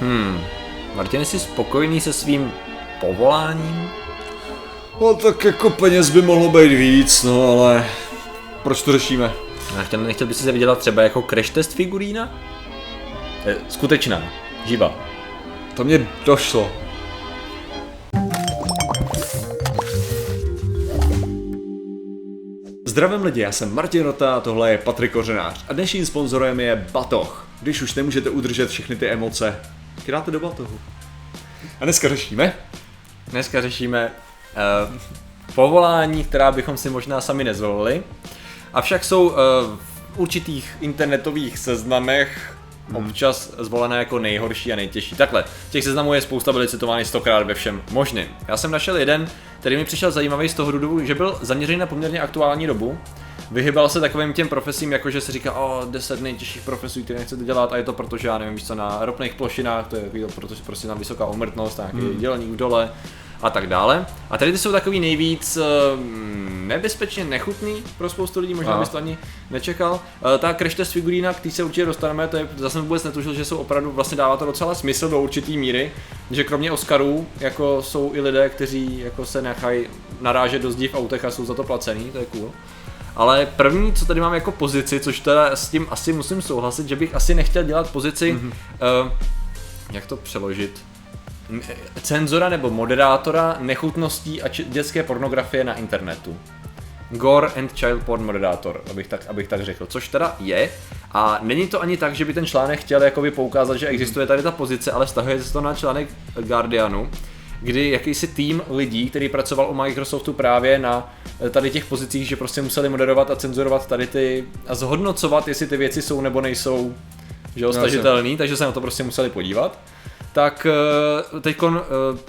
Hmm. Martin, jsi spokojený se svým povoláním? No tak jako peněz by mohlo být víc, no ale proč to řešíme? Nechtěl, nechtěl bys si se vydělat třeba jako crash test figurína? Eh, Skutečná, živá. To mě došlo. Zdravím lidi, já jsem Martin Rota a tohle je Patrik Kořenář a dnešním sponzorem je Batoh. Když už nemůžete udržet všechny ty emoce, tak dáte do batohu. A dneska řešíme Dneska řešíme uh, povolání, která bychom si možná sami nezvolili. Avšak jsou uh, v určitých internetových seznamech občas zvolené jako nejhorší a nejtěžší. Takhle, těch seznamů je spousta, byly citovány stokrát ve všem možným. Já jsem našel jeden, který mi přišel zajímavý z toho důvodu, že byl zaměřený na poměrně aktuální dobu. Vyhybal se takovým těm profesím, jako že se říká, o, 10 nejtěžších profesí, které nechcete dělat, a je to proto, že já nevím, co, na ropných plošinách, to je protože prostě tam vysoká umrtnost, nějaký hmm. dělník dole a tak dále. A tady ty jsou takový nejvíc mm, nebezpečně nechutný pro spoustu lidí, možná bys to ani nečekal. Eh, Ta crash test figurína, k té se určitě dostaneme, to je, zase vůbec netušil, že jsou opravdu, vlastně dává to docela smysl do určitý míry, že kromě Oscarů, jako jsou i lidé, kteří jako se nechají narážet do zdí v autech a jsou za to placený, to je cool. Ale první, co tady mám jako pozici, což teda s tím asi musím souhlasit, že bych asi nechtěl dělat pozici, mm-hmm. uh, jak to přeložit, M- cenzora nebo moderátora nechutností a či- dětské pornografie na internetu. Gore and Child Porn moderátor, abych tak, abych tak řekl, což teda je. A není to ani tak, že by ten článek chtěl jakoby poukázat, že existuje tady ta pozice, ale vztahuje se to na článek Guardianu, kdy jakýsi tým lidí, který pracoval u Microsoftu právě na eh, tady těch pozicích, že prostě museli moderovat a cenzurovat tady ty a zhodnocovat, jestli ty věci jsou nebo nejsou že jo, Jasně. stažitelný, takže se na to prostě museli podívat tak teď uh,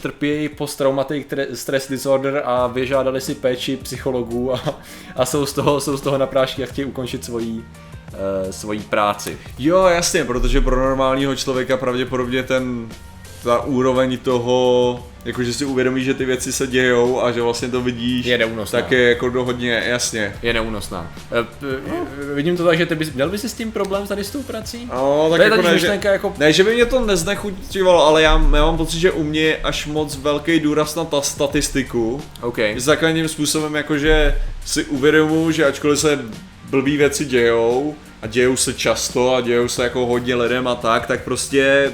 trpí posttraumatic tre- stress disorder a vyžádali si péči psychologů a, a jsou, z toho, jsou z toho na prášky a chtějí ukončit svoji, svoji práci. Jo, jasně, protože pro normálního člověka pravděpodobně ten ta úroveň toho, jakože si uvědomí, že ty věci se dějou a že vlastně to vidíš, Je neúnosná. tak je jako hodně, jasně. Je neúnosná. Uh, vidím to tak, že ty bys, měl bys si s tím problém tady s tou prací? No, tak To jako ne, že, jako- ne, že by mě to neznechutivalo, ale já, já mám pocit, že u mě je až moc velký důraz na ta statistiku. OK. Základním způsobem jakože si uvědomuji, že ačkoliv se blbý věci dějou a dějou se často a dějou se jako hodně lidem a tak, tak prostě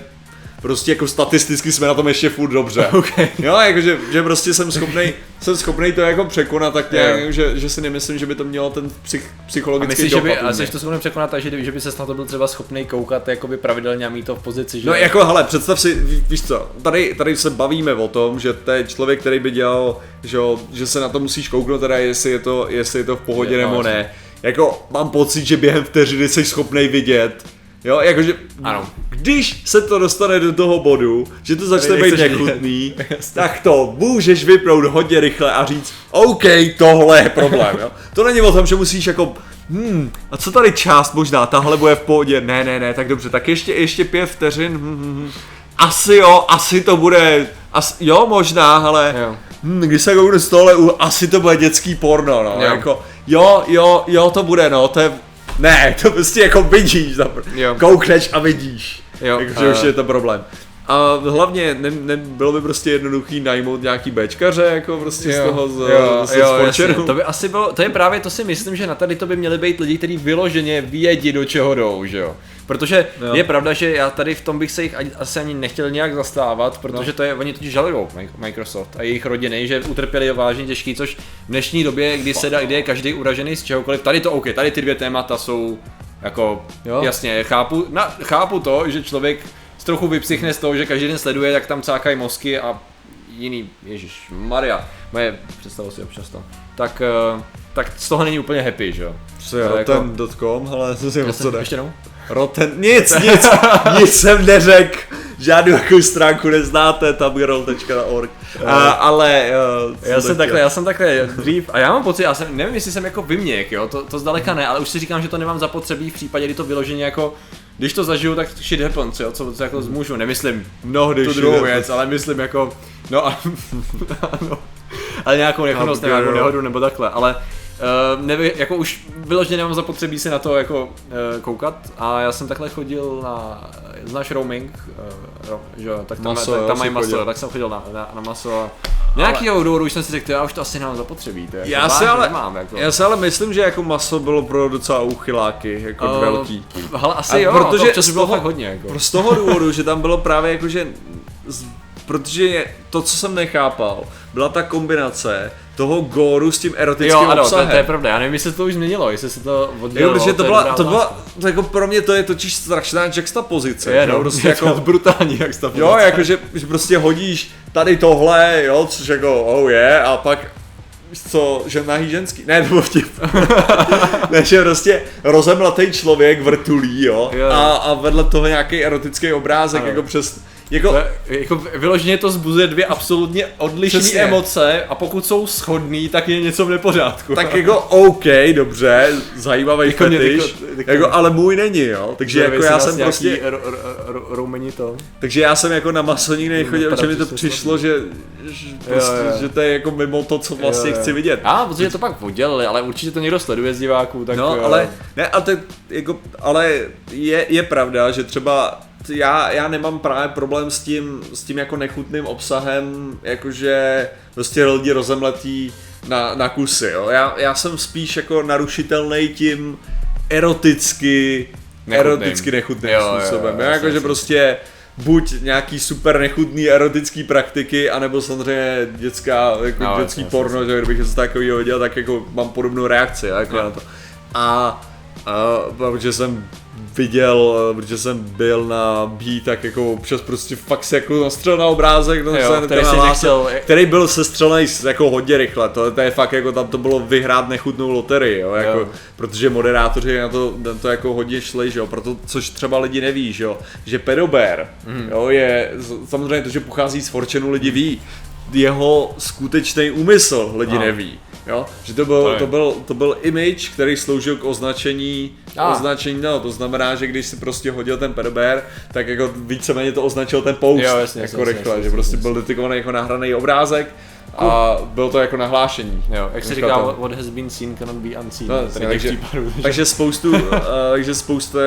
prostě jako statisticky jsme na tom ještě furt dobře. Okay. Jo, jakože že prostě jsem schopný, jsem schopný to jako překonat tak nějak, že, že si nemyslím, že by to mělo ten psych, A psychologický myslíš, že by, a jsi to schopný překonat tak, že, že by se na to byl třeba schopný koukat jakoby pravidelně a mít to v pozici, že No jako hele, představ si, ví- víš co, tady, tady se bavíme o tom, že to je člověk, který by dělal, že, jo, že se na to musíš kouknout teda, jestli je to, jestli je to v pohodě Je, no, nebo jasně. ne. Jako mám pocit, že během vteřiny jsi schopný vidět, jo, jakože Ano. když se to dostane do toho bodu, že to začne být nechutný, tak to můžeš vypnout hodně rychle a říct, OK, tohle je problém, jo. To není o tom, že musíš jako Hmm, a co tady část možná, tahle bude v pohodě, ne, ne, ne, tak dobře, tak ještě, ještě pět vteřin, hm, hm, hm. asi jo, asi to bude, as, jo možná, ale Jo. hm, když se kouknu z tohle, asi to bude dětský porno, no, Jo. jako, jo, jo, jo, to bude, no, to je, ne, to prostě jako vidíš, Jo. koukneš a vidíš, Jo, takže už eh. je to problém. A hlavně ne, ne, bylo by prostě jednoduchý najmout nějaký bečkaře, jako prostě z toho, z, z, z jasně. Fortuneu. To by asi bylo, to je právě, to si myslím, že na tady to by měli být lidi, kteří vyloženě vědí, do čeho jdou, že jo. Protože Jo. je pravda, že já tady v tom bych se jich ani, asi ani nechtěl nějak zastávat, protože No. to je, oni totiž žalují Microsoft a jejich rodiny, že utrpěli vážně těžký, což v dnešní době, kdy se dá, kdy je každý uražený z čehokoliv, tady to OK, tady ty dvě témata jsou jako, Jo. jo. jasně, chápu, na, chápu to, že člověk z trochu vypsychne z toho, že každý den sleduje, jak tam cákají mozky a jiný, Ježíš Maria, moje představa si občas to. Tak, eh, tak z toho není úplně happy, že jo? Co je jako- rotten.com, ale co si Já jsem, ještě jednou? Rotten, nic, nic, nic jsem neřekl, žádnou takovou stránku neznáte, tabgirl.org, a, ale uh, Já jsem takhle, já jsem takhle dřív, a já mám pocit, já jsem, nevím, jestli jsem jako vyměk, jo, to, to zdaleka ne, ale už si říkám, že to nemám zapotřebí v případě, kdy to vyloženě jako, když to zažiju, tak shit happens, jo, co, co jako zmůžu, nemyslím mnohdy tu druhou věc, ale myslím jako, no a, ano, ale nějakou nechodost, Tam nějakou nehodu nebo takhle, ale Uh, nevím, jako už vyloženě nemám zapotřebí si na to jako uh, koukat a já jsem takhle chodil na, znáš roaming, uh, ro, že jo, tak tam, Maso, tak, tam mají maso, chodil. tak jsem chodil na, na, na maso a nějakýho důvodu už jsem si řekl, já už to asi nemám zapotřebí, to je, Já jako si, vážně ale, nemám, jako. já si ale myslím, že jako maso bylo pro docela uchyláky, jako Eh, velký. Hele, asi A jo, protože to bylo toho- fakt hodně, jako. Z toho důvodu, že tam bylo právě jako, že z- protože je- to, co jsem nechápal, byla ta kombinace toho góru s tím Jo, erotickým ano, to, obsahem. to, je pravda, já nevím, jestli se to už změnilo, jestli se to oddělilo. Jo, protože to je byla, to byla, to jako pro mě to je totiž strašná juxtapozice. je, jo, no, prostě jako jako, brutální, jak to jo, jako že, že, prostě hodíš tady tohle, jo, což jako, oh je, yeah, a pak co, že nahý ženský, ne, to byl vtip. ne, že prostě rozemlatý člověk vrtulí, jo, Jo. a, a vedle toho nějaký erotický obrázek, Ano. jako přes, jako, To je, jako vyloženě to zbuzuje dvě absolutně odlišné emoce a pokud jsou shodný, tak je něco v nepořádku. tak jako OK, dobře, zajímavý Jako mě fetiš, jako- jako- jako, ale můj není, jo, takže Že jako já nás jsem prostě, ro- ro- ro- roumení to. takže já jsem jako na maso nikdy nechodil, protože mi že to přišlo, že, že, prostě, že to je jako mimo to, co vlastně Jo, jo. chci vidět. A, protože to pak oddělili, ale určitě to někdo sleduje z diváků, tak No, ale, ne, ale, jako, ale je, je pravda, že třeba já, já nemám právě problém s tím, s tím jako nechutným obsahem, jakože prostě lidi rozemletí na, na kusy, jo. Já, já jsem spíš jako narušitelný tím eroticky, Nechutným. eroticky nechutným Jo, jo, jo, způsobem. jo, Jo, jasně, jakože prostě buď nějaký super nechutný erotický praktiky, anebo samozřejmě dětská, jako No, no, jasně, dětský jasně, porno, že kdybych něco takového viděl, tak jako mám podobnou reakci jako Jo. na to. A, a protože jsem viděl, protože jsem byl na B, tak jako občas prostě fakt se jako nastřel na obrázek, no, Jo, se, který nahlásil, nechtěl- který byl sestřelený jako hodně rychle, to, to je fakt jako tam to bylo vyhrát nechutnou loterii, jo, jako, Jo. protože moderátoři na to, na to jako hodně šli, že jo, proto, což třeba lidi neví, že jo, že pedobér, Mhm. jo, je, samozřejmě to, že pochází z Fortune, lidi ví, jeho skutečný úmysl lidi No. neví. Jo? Že to byl, To byl, to byl image, který sloužil k označení, A. označení, no, to znamená, že když si prostě hodil ten pedobér, tak jako víceméně to označil ten post, Jo, jasně, jako jasně, rychle, jasně, že jasně, prostě jasně. byl detekovaný jako nahraný obrázek a byl to jako nahlášení. Jo, jak se říká, what has been seen cannot be unseen. No, tady takže- případů. že- Takže spoustu, uh, takže spousta,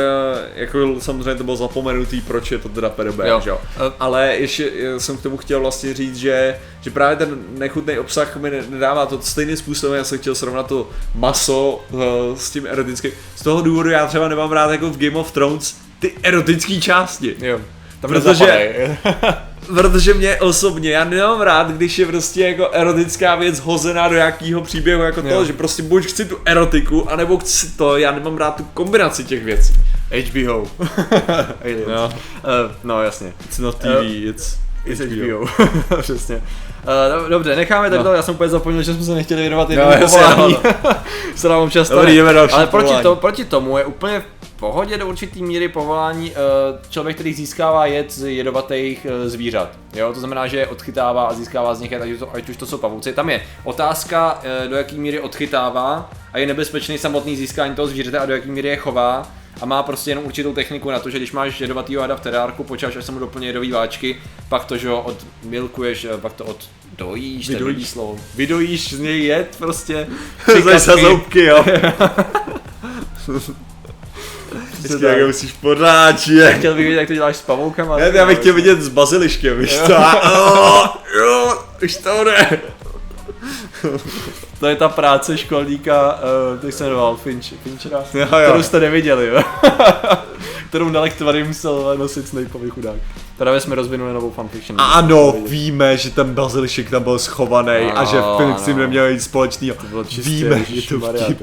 jako samozřejmě to bylo zapomenutý, proč je to teda pedobér, Jo. jo. Eh, Ale ještě eh, jsem k tomu chtěl vlastně říct, že, že právě ten nechutný obsah mi ne- nedává to stejným způsobem, já jsem chtěl srovnat to maso uh, s tím erotickým. Z toho důvodu já třeba nemám rád jako v Game of Thrones ty erotické části. Jo. Tam Protože-. Protože mě osobně, já nemám rád, když je prostě jako erotická věc hozená do jakého příběhu jako to, Jo. že prostě buď chci tu erotiku, anebo chci to, já nemám rád tu kombinaci těch věcí. HBO. No. Uh, no jasně. It's not TV, it's, It's HBO. Přesně. Uh, dobře, necháme tak No. no. já jsem úplně zapomněl, že jsme se nechtěli věnovat No, jednomu jasně, povolání. se nám občas Dobrý, stane. jdeme další Ale proti, to, proti tomu je úplně v pohodě do určitý míry povolání uh, člověk, který získává jed z jedovatých uh, zvířat. Jo, to znamená, že je odchytává a získává z nich jed, ať, už to, ať už to jsou pavouci. Tam je otázka, do jaký míry odchytává a je nebezpečný samotný získání toho zvířete a do jaký míry je chová a má prostě jenom určitou techniku na to, že když máš jedovatýho hada v terárku, počkáš, až se mu doplní jedový váčky, pak to, že ho odmilkuješ, eh, pak to od dojíš, je Vydojíš. blbý slovo. Vydojíš z něj jed prostě. Zase kapky. zoubky, jo. Vždycky tak. jak musíš pořád, Chtěl bych vidět, jak to děláš s pavoukama. Já, já bych chtěl vidět s baziliškem, víš to? Jo, už to jde. To je ta práce školníka, uh, jak se jmenoval, Finch, Finchera, Jo, jo. kterou jste neviděli, jo. kterou na lektvary musel nosit Snapeovi chudák. Právě jsme rozvinuli novou fanfiction. A ano, víme, že ten bazilišek tam byl schovaný a že Ano, Filip s tím ano. neměl nic společného. Víme, je to vtip.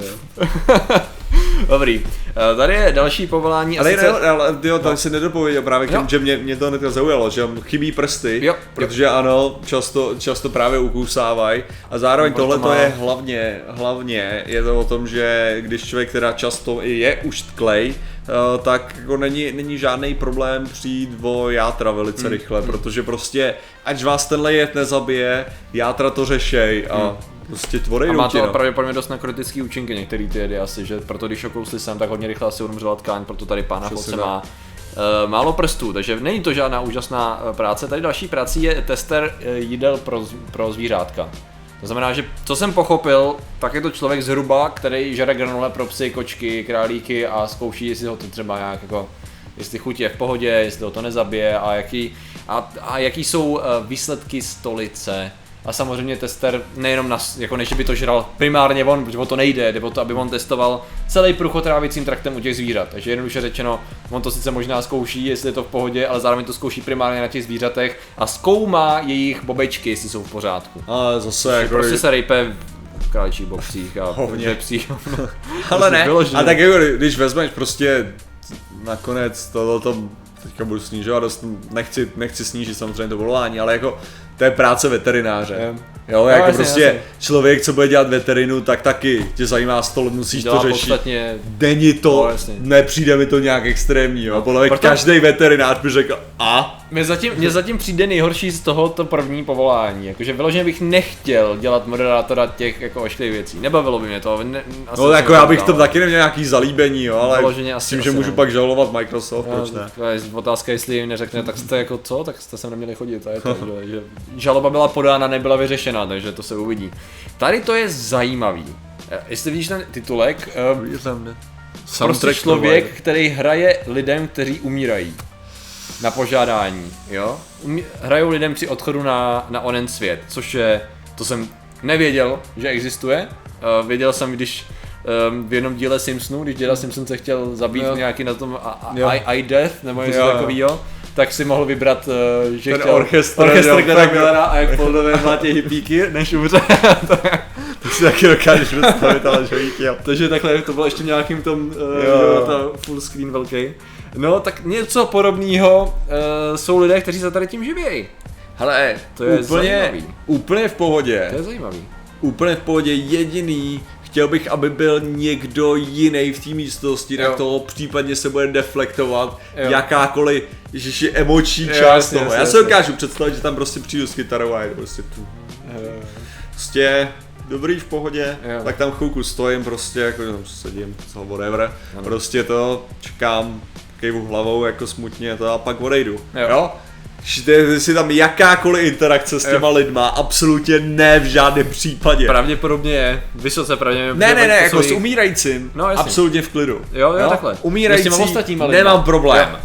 Dobrý, uh, tady je další povolání. Ale, a sice... ne, ale jo, tady si nedopověděl právě k Jo. tomu, že mě, mě to hnedka zaujalo, že chybí prsty, Jo, jo. protože ano, často, často právě ukousávají a zároveň Možná tohle to má- je hlavně, hlavně je to o tom, že když člověk teda často i je uštklej, eh, tak jako není, není žádný problém přijít o játra velice Hmm, rychle, protože prostě, ať vás tenhle jed nezabije, játra to řešej a prostě tvorej. A má to pravděpodobně dost nekrotický účinky některý ty jedy asi, že proto když ho kousli sem, tak hodně rychle asi umřela tkáň, proto tady pána tak. má uh, málo prstů, takže není to žádná úžasná eh, práce. Tady další prací je tester eh, jídel pro, pro zvířátka. To znamená, že co jsem pochopil, tak je to člověk zhruba, který žere granule pro psy, kočky, králíky a zkouší, jestli ho to třeba nějak jako, jestli chuť je v pohodě, jestli ho to nezabije a jaký, a, a jaký jsou výsledky stolice. A samozřejmě tester nejenom na, jako než by to žral primárně on, protože o to nejde, jde o to, aby on testoval celý průchod trávicím traktem u těch zvířat. Takže jednoduše řečeno, on to sice možná zkouší, jestli je to v pohodě, ale zároveň to zkouší primárně na těch zvířatech a zkoumá jejich bobečky, jestli jsou v pořádku. Ale zase jako... Prostě se rejpe v králičích bobcích a Hovně. psích. Ale ne, Vyloženě. a tak jako když vezmeš prostě nakonec to, to teďka budu snižovat, dost, nechci, nechci snížit samozřejmě to volání, ale jako to je práce veterináře. Jo, No, jako jasně, prostě jasně. člověk, co bude dělat veterinu, tak taky tě zajímá stol, musíš Dělá to řešit. podstatně Není to, No, jasně. nepřijde mi to nějak extrémní, jo. Podle mě proto- každý veterinář by řekl, a? Mně zatím, mně zatím přijde nejhorší z tohoto první povolání, jakože vyloženě bych nechtěl dělat moderátora těch jako ošklivých věcí, nebavilo by mě to. Ne, asi No jako já bych to taky neměl nějaký zalíbení, jo, ale Vyloženě s asi- tím, že asi můžu ne. pak žalovat Microsoft, proč ne? To je otázka, jestli jim neřekne, tak jste jako co, tak jste sem neměli chodit. A je to, že, že žaloba byla podána, nebyla vyřešena, takže to se uvidí. Tady to je zajímavý. Eh, Jestli vidíš ten titulek, eh, prostě Soundtrack člověk, provider. který hraje lidem, kteří umírají. Na požádání, jo? Hrajou lidem při odchodu na, na onen svět, což je, to jsem nevěděl, že existuje. Uh, věděl jsem, když um, v jednom díle Simpsonu, když děda Simpson se chtěl zabít Jo. nějaký na tom a- a-. I, I Death, nebo něco takového, tak si mohl vybrat, uh, že Ten chtěl orchestr, orchestr Glena tak- Millera a jak Foldové mlátě hippíky, než umře. Ty si taky dokážeš představit, ale že jo. Takže takhle to bylo ještě nějakým tom, uh, jo, ta full screen velký. No tak něco podobného uh, jsou lidé, kteří se tady tím živějí. Hele, To je úplně, zajímavý. úplně v pohodě. To je zajímavý. úplně v pohodě, jediný, chtěl bych, aby byl někdo jiný v té místnosti, tak toho případně se bude deflektovat Jo. jakákoliv ježiši, emoční Jo, část jasně, toho. jasně, Já si dokážu představit, že tam prostě přijdu s kytarou a jedu prostě tu. Prostě dobrý v pohodě, Jo. tak tam chvilku stojím prostě, jako tam sedím, co whatever, Ano. prostě to, čekám, kejvu hlavou jako smutně to a pak odejdu, Jo. jo? Že si tam jakákoliv interakce s Jo. těma lidma, absolutně ne v žádném případě. Pravděpodobně je, vysoce pravděpodobně. Ne, ne, ne, jako jsou s umírajícím, No, jasně. absolutně v klidu. Jo, jo, takhle. Umírající, ostatníma lidma. nemám problém. Jo.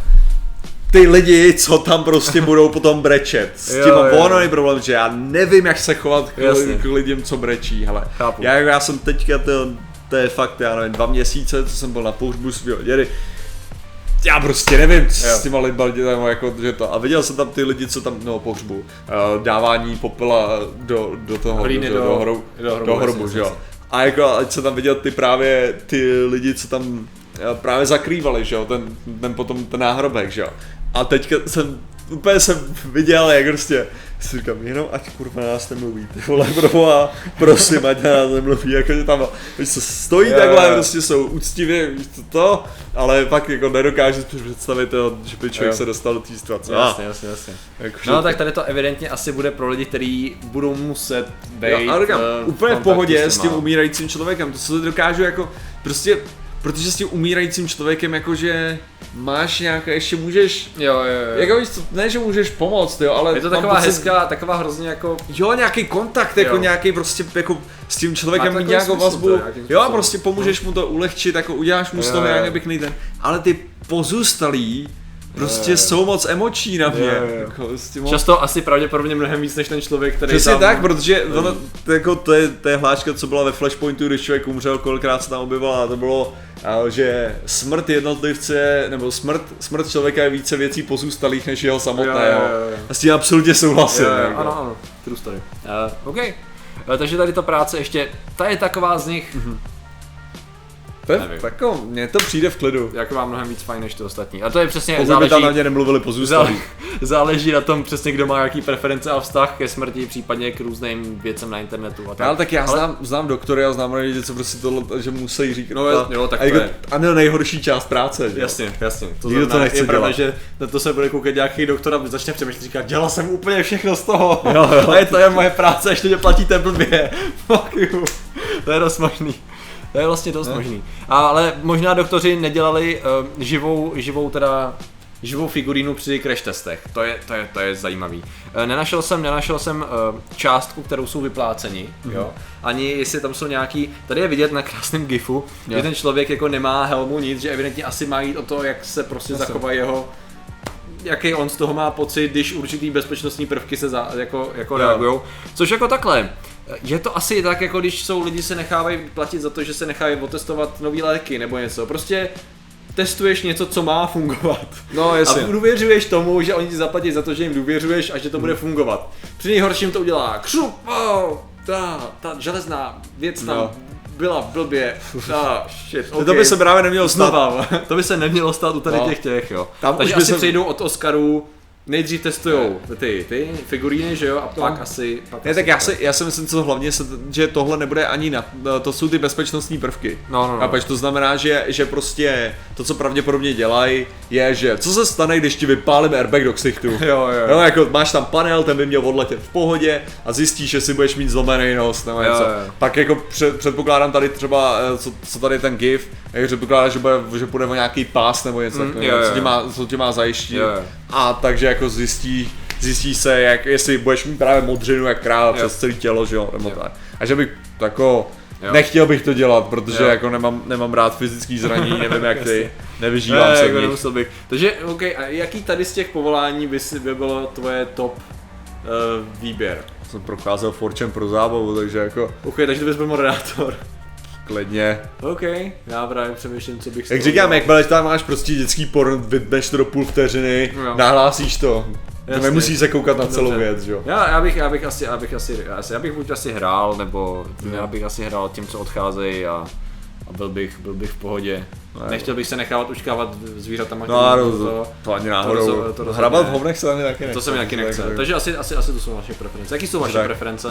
Ty lidi, co tam prostě budou potom brečet, s Jo, tím jo, jo. je problém, že já nevím, jak se chovat k, Jasně. k lidem, co brečí, hele. Chápu. Já, já jsem teďka, to, to je fakt, já nevím, dva měsíce, co jsem byl na pohřbu svého dědy, já prostě nevím, co Jo. s těma lidma dělám, jako, že to. A viděl jsem tam ty lidi, co tam, no pohřbu, uh, dávání popela do, do toho, Hlíny do, do- do, hrobu, do hrobu, do hrobu, že jo. A jako, ať se tam viděl ty právě, ty lidi, co tam eh, právě zakrývali, že jo, ten, ten potom ten náhrobek, že jo. A teďka jsem, úplně jsem viděl, jak prostě, si říkám, jenom ať kurva nás nemluví, ty vole, proboha, prosím, ať nás nemluví, jakože tam, víš co, stojí Jo, takhle, prostě jsou úctivě, co to, ale pak jako nedokážu si představit, to, že by člověk Jo. se dostal do té situace. Jasně, jasně, jasně. Jako, No tak tady to evidentně asi bude pro lidi, kteří budou muset být Jo, ale říkám, eh, úplně v pohodě s tím umírajícím člověkem, to se dokážu jako, prostě, protože s tím umírajícím člověkem jakože máš nějaké, ještě můžeš, Jo, jo, jo. jako víš ne, že můžeš pomoct, jo, ale je to taková pocit- hezká, taková hrozně jako Jo, nějaký kontakt, jako Jo. nějaký prostě jako s tím člověkem mít nějakou smysl, vazbu. to Jo, prostě pomůžeš mu to ulehčit, jako uděláš mu z toho nějaký pěkný ten. Ale ty pozůstalí prostě jo. jsou moc emoční na mě. Jo, jo. Jako, tím moc- Často asi pravděpodobně mnohem víc než ten člověk, který Přesně tam... tak, protože ono, to, jako, to, je, to je hláška, co byla ve Flashpointu, když člověk umřel, kolikrát se tam objevila, a to bylo, že smrt jednotlivce, nebo smrt, smrt člověka je více věcí pozůstalých než jeho samotného. Jo, jo, jo. A s tím absolutně souhlasím. Jo, jo, jako. ano, ano, true story. Uh, OK. Uh, takže tady ta práce ještě, ta je taková z nich, To je, Nevím. jako, mně to přijde v klidu. jako mám mnohem víc fajn než ty ostatní. A to je přesně, Pokud by záleží, tam na mě nemluvili pozůstalí. záleží, záleží na tom přesně, kdo má jaký preference a vztah ke smrti, případně k různým věcem na internetu a tak. Ale tak já Ale- znám, znám doktory a znám lidi, co prostě tohle, že musí říkat. No, a, jo, tak a, to jako, je. a ne nejhorší část práce. Že? Jasně, jasně. To Nikdo to znamená, nechce je pravda, že na to se bude koukat nějaký doktor a začne přemýšlet, říká, dělal jsem úplně všechno z toho. Jo, jo. A je to je moje práce, ještě mě platíte blbě. Fuck you. To je dost možný. To je vlastně dost Ne. možný. Ale možná doktoři nedělali uh, živou, živou teda živou figurínu při crash testech. To je, to je, to je zajímavý. Eh, Nenašel jsem, nenašel jsem eh, částku, kterou jsou vypláceni, Mhm. jo. Ani jestli tam jsou nějaký, tady je vidět na krásném gifu, že ten člověk jako nemá helmu nic, že evidentně asi má jít o to, jak se prostě Jasně. zachovají jeho jaký on z toho má pocit, když určitý bezpečnostní prvky se za, jako, jako Jo. reagují. Což jako takhle, je to asi tak, jako když jsou lidi se nechávají platit za to, že se nechávají otestovat nový léky nebo něco. Prostě testuješ něco, co má fungovat. No, jasně. A důvěřuješ tomu, že oni ti zaplatí za to, že jim důvěřuješ a že to bude fungovat. Při nejhorším to udělá křup, oh, ta, ta železná věc tam No. byla blbě, ta, shit, Okay. To by se právě nemělo stát. Znova, to by se nemělo stát u tady No. těch těch, jo. Tam Takže už by asi se- přejdou od Oscarů, nejdřív testujou ty, ty figuríny, že jo, a pak asi... Pak Ne, asi tak já si, já si myslím, co hlavně, že tohle nebude ani na, to jsou ty bezpečnostní prvky. No, no, no. Chápeš, to znamená, že, že prostě to, co pravděpodobně dělají, je, že co se stane, když ti vypálím airbag do ksichtu. Jo, jo. Jo, jako máš tam panel, ten by měl odletět v pohodě a zjistíš, že si budeš mít zlomený nos nebo něco. jo. Pak jako před, předpokládám tady třeba, eh, co, co tady ten GIF, jak předpokládám, že, bude, že půjde o nějaký pás nebo něco Mm, takového, jo, co tě má, co tě má zajištit. Jo, jo. A takže jako zjistí, zjistí se, jak, jestli budeš mít právě modřinu jak kráva přes celé tělo, že jo, nebo Jo. tak. A že bych jako, Jo. nechtěl bych to dělat, protože Jo. jako nemám, nemám rád fyzický zranění, nevím jak ty, nevyžívám Ne, se jako nemusel bych. Takže, OK, a jaký tady z těch povolání by, si, by bylo tvoje top uh, výběr? Jsem procházel Forčem pro zábavu, takže jako OK, takže to bys byl moderátor. Klidně. OK, já právě přemýšlím, co bych Jak říkám, jakmile tam máš prostě dětský porn, vypneš to do půl vteřiny, Jo. nahlásíš to. Jasně. nemusíš se koukat na celou Dobře. věc, jo. Já, já, bych, já bych asi, já bych asi, já bych buď asi hrál, nebo já bych asi hrál tím, co odcházejí a, a byl bych, byl bych v pohodě. Ne, Nechtěl bych se nechávat učkávat zvířatama. No, to, to, to ani to náhodou. rozhodně- to rozhodně Hrabat v hovnech se mi taky nechce. to se mi taky nechce. Tak- Takže asi, asi, asi to jsou naše preference. Jaký jsou vaše Tak. preference?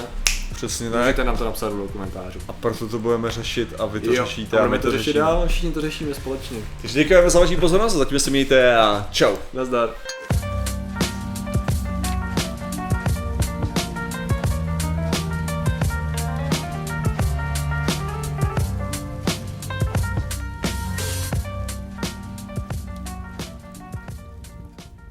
Přesně tak. Můžete nám to napsat do komentářů. A proto to budeme řešit a vy to řešíte a budeme my to řešit řešíme. dál, všichni to řešíme společně. Takže děkujeme za vaši pozornost, zatím se mějte a čau. Nazdar.